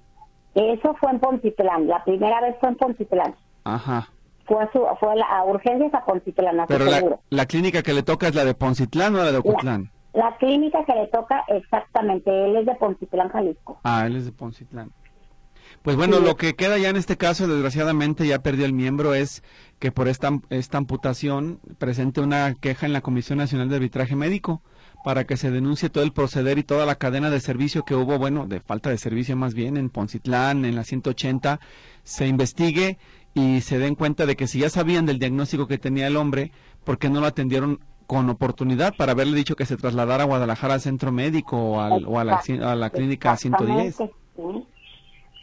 Eso fue en Poncitlán, la primera vez fue en Poncitlán. Aja fue a, su, fue a, urgencias a Poncitlán, a Pero la, la, clínica que le toca es la de Poncitlán o la de Ocotlán? La, clínica que le toca exactamente, él es de Poncitlán, Jalisco. Ah, él es de Poncitlán. Pues bueno, lo que queda ya en este caso, desgraciadamente ya perdió el miembro, es que por esta, esta amputación presente una queja en la Comisión Nacional de Arbitraje Médico para que se denuncie todo el proceder y toda la cadena de servicio que hubo, bueno, de falta de servicio más bien en Poncitlán, en la 180, se investigue y se den cuenta de que si ya sabían del diagnóstico que tenía el hombre, ¿por qué no lo atendieron con oportunidad para haberle dicho que se trasladara a Guadalajara al centro médico o, al, o a, la, a la clínica 110?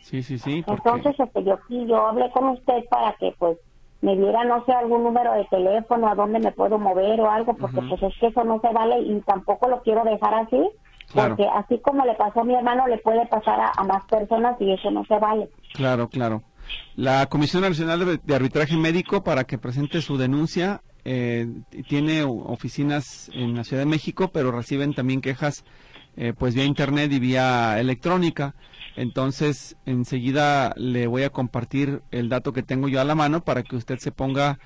Sí, sí, sí. Entonces, este, yo, yo hablé con usted para que pues me diera, no sé, algún número de teléfono a dónde me puedo mover o algo, porque pues es que eso no se vale y tampoco lo quiero dejar así, porque así como le pasó a mi hermano, le puede pasar a más personas y eso no se vale. Claro, claro. La Comisión Nacional de Arbitraje Médico, para que presente su denuncia, eh, tiene oficinas en la Ciudad de México, pero reciben también quejas eh, pues vía internet y vía electrónica. Entonces, enseguida le voy a compartir el dato que tengo yo a la mano para que usted se ponga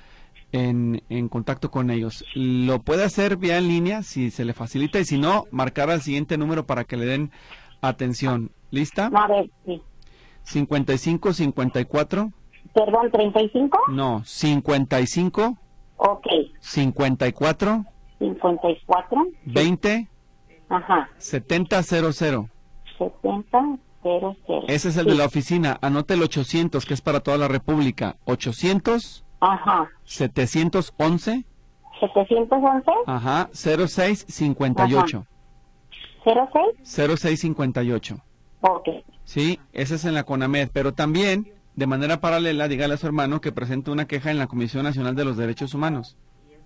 en, en, contacto con ellos. Lo puede hacer vía en línea si se le facilita y si no, marcar al siguiente número para que le den atención. ¿Lista? A ver, sí. 55 54. Perdón, 35? No, 55. Ok. 54. 54. 20. Ajá. 7000. 7000. Ese es el de la oficina. Anote el 800, que es para toda la República. 800. Ajá. 711. 711. Ajá. 0658. Ajá. ¿06? 0658. Ok. Sí, ese es en la CONAMED, pero también, de manera paralela, dígale a su hermano que presente una queja en la Comisión Nacional de los Derechos Humanos.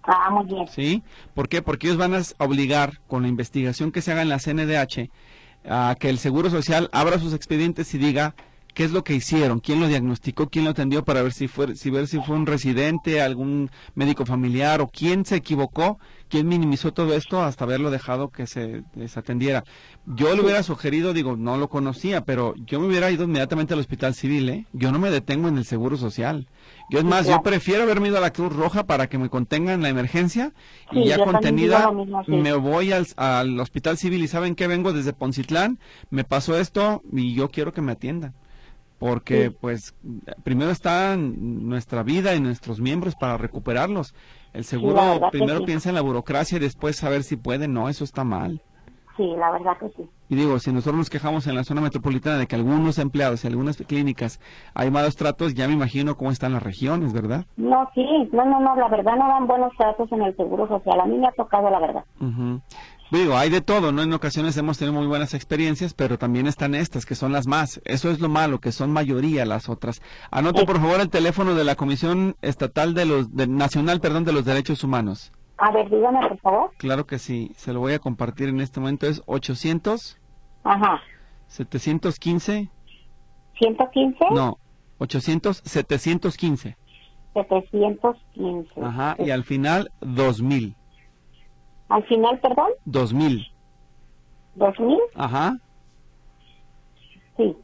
Ah, muy bien. ¿Sí? ¿Por qué? Porque ellos van a obligar, con la investigación que se haga en la CNDH, a que el Seguro Social abra sus expedientes y diga qué es lo que hicieron, quién lo diagnosticó, quién lo atendió para ver si fue, si ver si fue un residente, algún médico familiar o quién se equivocó, quién minimizó todo esto hasta haberlo dejado que se desatendiera. Yo le hubiera sugerido, digo, no lo conocía, pero yo me hubiera ido inmediatamente al hospital civil, ¿eh? Yo no me detengo en el seguro social. Yo es más, yo prefiero haberme ido a la Cruz Roja para que me contengan la emergencia y ya contenida me voy al, al hospital civil y saben que vengo desde Poncitlán, me pasó esto y yo quiero que me atiendan porque pues primero está nuestra vida y nuestros miembros para recuperarlos. El seguro primero piensa en la burocracia y después saber si puede, no, eso está mal. Sí, la verdad que sí. Y digo, si nosotros nos quejamos en la zona metropolitana de que algunos empleados y algunas clínicas hay malos tratos, ya me imagino cómo están las regiones, ¿verdad? No, sí, no, no, no, la verdad no dan buenos tratos en el seguro social. A mí me ha tocado la verdad. Digo, hay de todo, ¿no? En ocasiones hemos tenido muy buenas experiencias, pero también están estas, que son las más. Eso es lo malo, que son mayoría las otras. Anote, por favor, el teléfono de la Comisión Estatal de los, Nacional, perdón, de los Derechos Humanos. A ver, dígame, por favor. Claro que sí, se lo voy a compartir en este momento. Es 800. Ajá. 715. 115. No, 800, 715. 715. Ajá, y al final 2000. Al final, perdón. 2000. 2000. Ajá. Sí.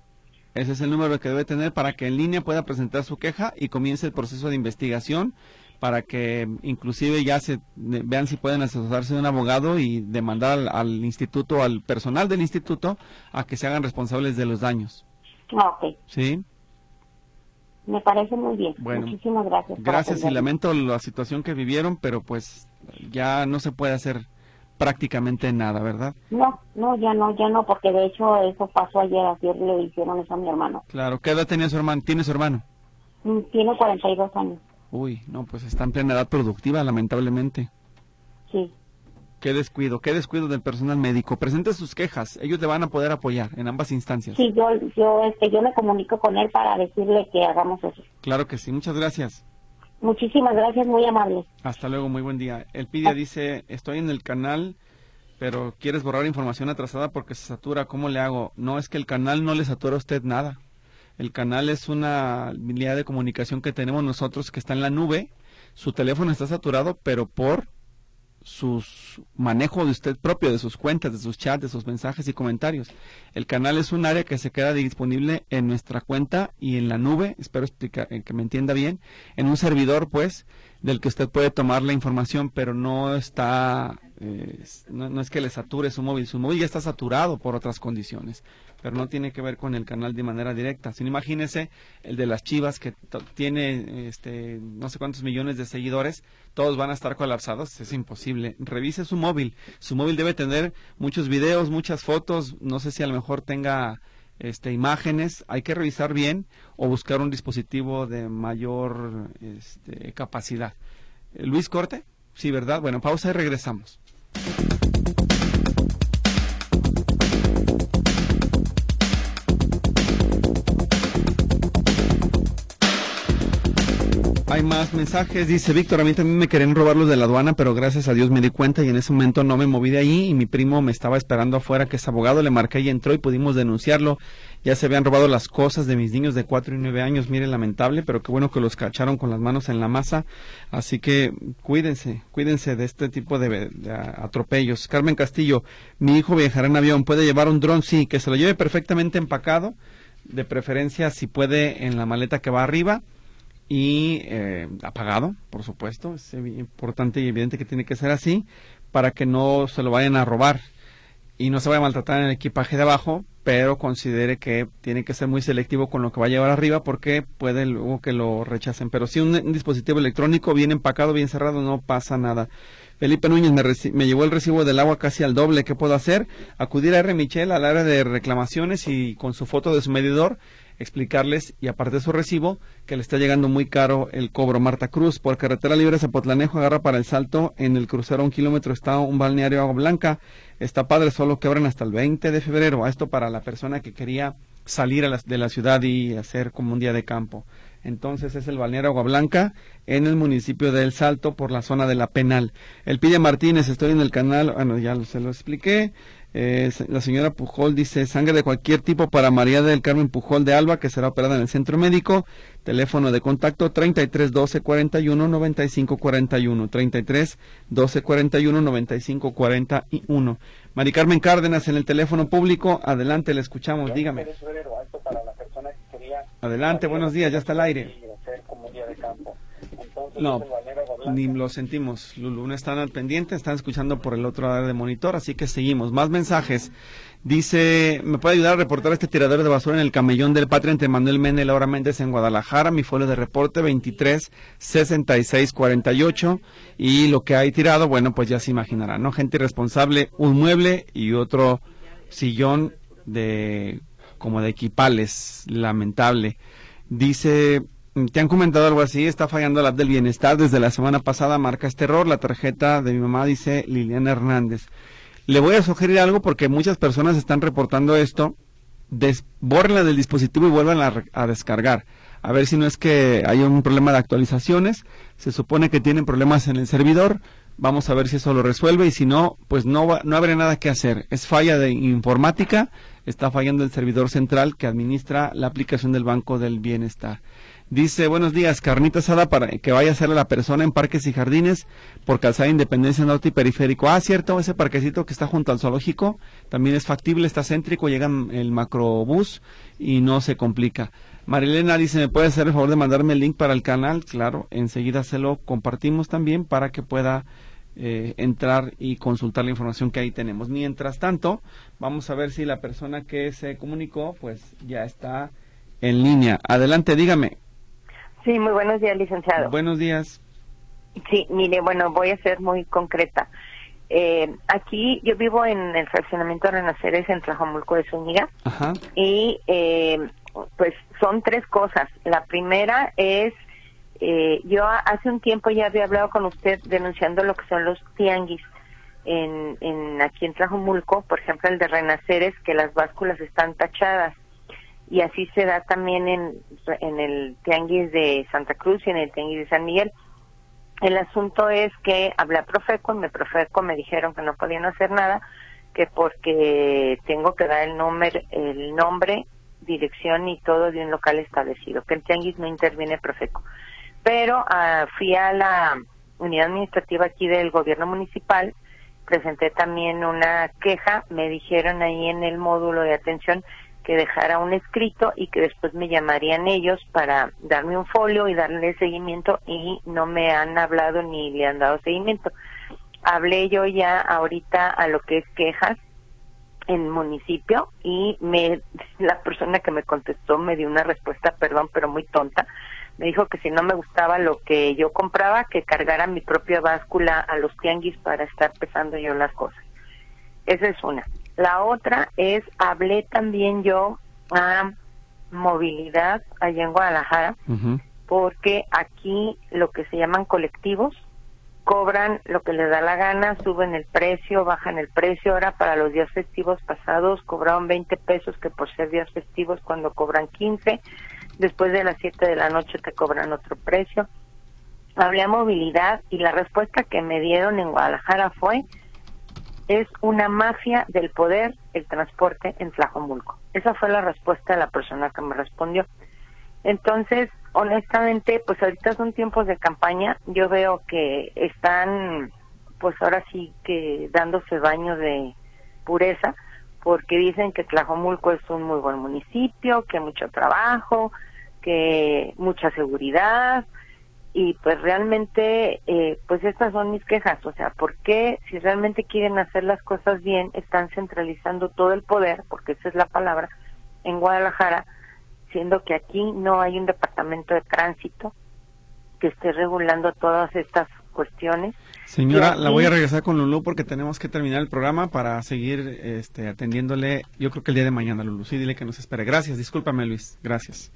Ese es el número que debe tener para que en línea pueda presentar su queja y comience el proceso de investigación para que inclusive ya se vean si pueden asesorarse de un abogado y demandar al, al instituto, al personal del instituto, a que se hagan responsables de los daños. Ah, ok. ¿Sí? Me parece muy bien. Bueno, Muchísimas gracias. Gracias y lamento la situación que vivieron, pero pues ya no se puede hacer prácticamente nada, ¿verdad? No, no, ya no, ya no, porque de hecho eso pasó ayer, ayer le hicieron eso a mi hermano. Claro, ¿qué edad tenía su hermano? ¿Tiene su hermano? Mm, Tiene 42 años, Uy, no, pues está en plena edad productiva, lamentablemente. sí. Qué descuido, qué descuido del personal médico. Presente sus quejas, ellos le van a poder apoyar en ambas instancias. Sí, yo, yo, este, yo me comunico con él para decirle que hagamos eso. Claro que sí, muchas gracias. Muchísimas gracias, muy amable. Hasta luego, muy buen día. Elpidia dice, estoy en el canal, pero quieres borrar información atrasada porque se satura, ¿cómo le hago? No, es que el canal no le satura a usted nada. El canal es una habilidad de comunicación que tenemos nosotros que está en la nube. Su teléfono está saturado, pero por sus manejo de usted propio, de sus cuentas, de sus chats, de sus mensajes y comentarios. El canal es un área que se queda disponible en nuestra cuenta y en la nube, espero explicar, eh, que me entienda bien, en un servidor pues del que usted puede tomar la información, pero no está, eh, no, no es que le sature su móvil, su móvil ya está saturado por otras condiciones, pero no tiene que ver con el canal de manera directa. Sino imagínese el de las Chivas que tiene este no sé cuántos millones de seguidores, todos van a estar colapsados, es imposible. Revise su móvil, su móvil debe tener muchos videos, muchas fotos, no sé si a lo mejor tenga este, imágenes, hay que revisar bien o buscar un dispositivo de mayor este, capacidad. Eh, Luis Corte, sí, ¿verdad? Bueno, pausa y regresamos. Más mensajes, dice Víctor, a mí también me querían robar los de la aduana, pero gracias a Dios me di cuenta y en ese momento no me moví de ahí y mi primo me estaba esperando afuera que es abogado, le marqué y entró y pudimos denunciarlo. Ya se habían robado las cosas de mis niños de 4 y 9 años, mire, lamentable, pero qué bueno que los cacharon con las manos en la masa. Así que cuídense, cuídense de este tipo de, de atropellos. Carmen Castillo, mi hijo viajará en avión, ¿puede llevar un dron? Sí, que se lo lleve perfectamente empacado, de preferencia si puede en la maleta que va arriba y eh, apagado, por supuesto. Es importante y evidente que tiene que ser así para que no se lo vayan a robar y no se vaya a maltratar en el equipaje de abajo, pero considere que tiene que ser muy selectivo con lo que va a llevar arriba porque puede luego que lo rechacen. Pero si un, dispositivo electrónico bien empacado, bien cerrado, no pasa nada. Felipe Núñez me, me llevó el recibo del agua casi al doble. ¿Qué puedo hacer? Acudir a R. Michel al área de reclamaciones y con su foto de su medidor explicarles y aparte de su recibo que le está llegando muy caro el cobro. Marta Cruz, por carretera libre Zapotlanejo, agarra para el salto. En el crucero a un kilómetro está un balneario Agua Blanca. Está padre, solo que abren hasta el 20 de febrero. Esto para la persona que quería salir a de la ciudad y hacer como un día de campo. Entonces es el balneario Agua Blanca en el municipio de El Salto por la zona de la Penal. El Pide Martínez, estoy en el canal, bueno, ya lo- se lo expliqué. Eh, la señora Pujol dice sangre de cualquier tipo para María del Carmen Pujol de Alba, que será operada en el centro médico. Teléfono de contacto 33 12 41 95 41. 33 12 41 95 41. Mari Carmen Cárdenas en el teléfono público. Adelante, le escuchamos, dígame. Adelante, buenos días, ya está al aire. No, ni lo sentimos, Lulu. No están al pendiente, están escuchando por el otro lado de monitor, así que seguimos. Más mensajes. Dice, ¿me puede ayudar a reportar este tiradero de basura en el camellón del Patria entre Manuel Mena y Laura Méndez en Guadalajara? Mi folio de reporte 23 66 48 y lo que hay tirado, bueno, pues ya se imaginará, ¿no? Gente irresponsable, un mueble y otro sillón de como de equipales, lamentable. Dice, ¿te han comentado algo así? Está fallando la app del bienestar. Desde la semana pasada marca este error. La tarjeta de mi mamá dice Liliana Hernández. Le voy a sugerir algo porque muchas personas están reportando esto. Des bórrenla del dispositivo y vuelvan a, a descargar. A ver si no es que hay un problema de actualizaciones. Se supone que tienen problemas en el servidor. Vamos a ver si eso lo resuelve y si no, pues no, va- no habrá nada que hacer. Es falla de informática. Está fallando el servidor central que administra la aplicación del Banco del Bienestar. Dice, buenos días, carnita asada para que vaya a ser la persona en Parques y Jardines por Calzada Independencia Norte y Periférico. Ah, cierto, ese parquecito que está junto al zoológico también es factible, está céntrico, llega el macrobús y no se complica. Marilena dice, ¿me puede hacer el favor de mandarme el link para el canal? Claro, enseguida se lo compartimos también para que pueda eh, entrar y consultar la información que ahí tenemos. Mientras tanto, vamos a ver si la persona que se comunicó pues ya está en línea. Adelante, dígame. Sí, muy buenos días, licenciado. Buenos días. Sí, mire, bueno, voy a ser muy concreta. Eh, aquí yo vivo en el fraccionamiento de Renaceres en Tlajomulco de Zúñiga. Ajá. Y eh, pues son tres cosas. La primera es, eh, yo hace un tiempo ya había hablado con usted denunciando lo que son los tianguis. En, en aquí en Tlajomulco, por ejemplo el de Renaceres, que las básculas están tachadas y así se da también en, en el Tianguis de Santa Cruz y en el Tianguis de San Miguel. El asunto es que hablé a Profeco, me Profeco me dijeron que no podían hacer nada, que porque tengo que dar el nombre, el nombre, dirección y todo de un local establecido, que el Tianguis no interviene Profeco. Pero ah, fui a la unidad administrativa aquí del gobierno municipal, presenté también una queja, me dijeron ahí en el módulo de atención que dejara un escrito y que después me llamarían ellos para darme un folio y darle seguimiento y no me han hablado ni le han dado seguimiento. Hablé yo ya ahorita a lo que es quejas en municipio y me la persona que me contestó me dio una respuesta, perdón, pero muy tonta. Me dijo que si no me gustaba lo que yo compraba, que cargara mi propia báscula a los tianguis para estar pesando yo las cosas. Esa es una. La otra es, hablé también yo a movilidad allá en Guadalajara, porque aquí lo que se llaman colectivos cobran lo que les da la gana, suben el precio, bajan el precio. Ahora para los días festivos pasados cobraron 20 pesos, que por ser días festivos cuando cobran 15, después de las 7 de la noche te cobran otro precio. Hablé a movilidad y la respuesta que me dieron en Guadalajara fue, es una mafia del poder el transporte en Tlajomulco. Esa fue la respuesta de la persona que me respondió. Entonces, honestamente, pues ahorita son tiempos de campaña. Yo veo que están, pues ahora sí que dándose baño de pureza, porque dicen que Tlajomulco es un muy buen municipio, que mucho trabajo, que mucha seguridad, y pues realmente eh, pues estas son mis quejas. O sea por qué si realmente quieren hacer las cosas bien están centralizando todo el poder porque esa es la palabra en Guadalajara siendo que aquí no hay un departamento de tránsito que esté regulando todas estas cuestiones señora la voy a regresar con Lulú porque tenemos que terminar el programa para seguir este atendiéndole yo creo que el día de mañana Lulú. Sí dile que nos espere. Gracias. Discúlpame Luis. Gracias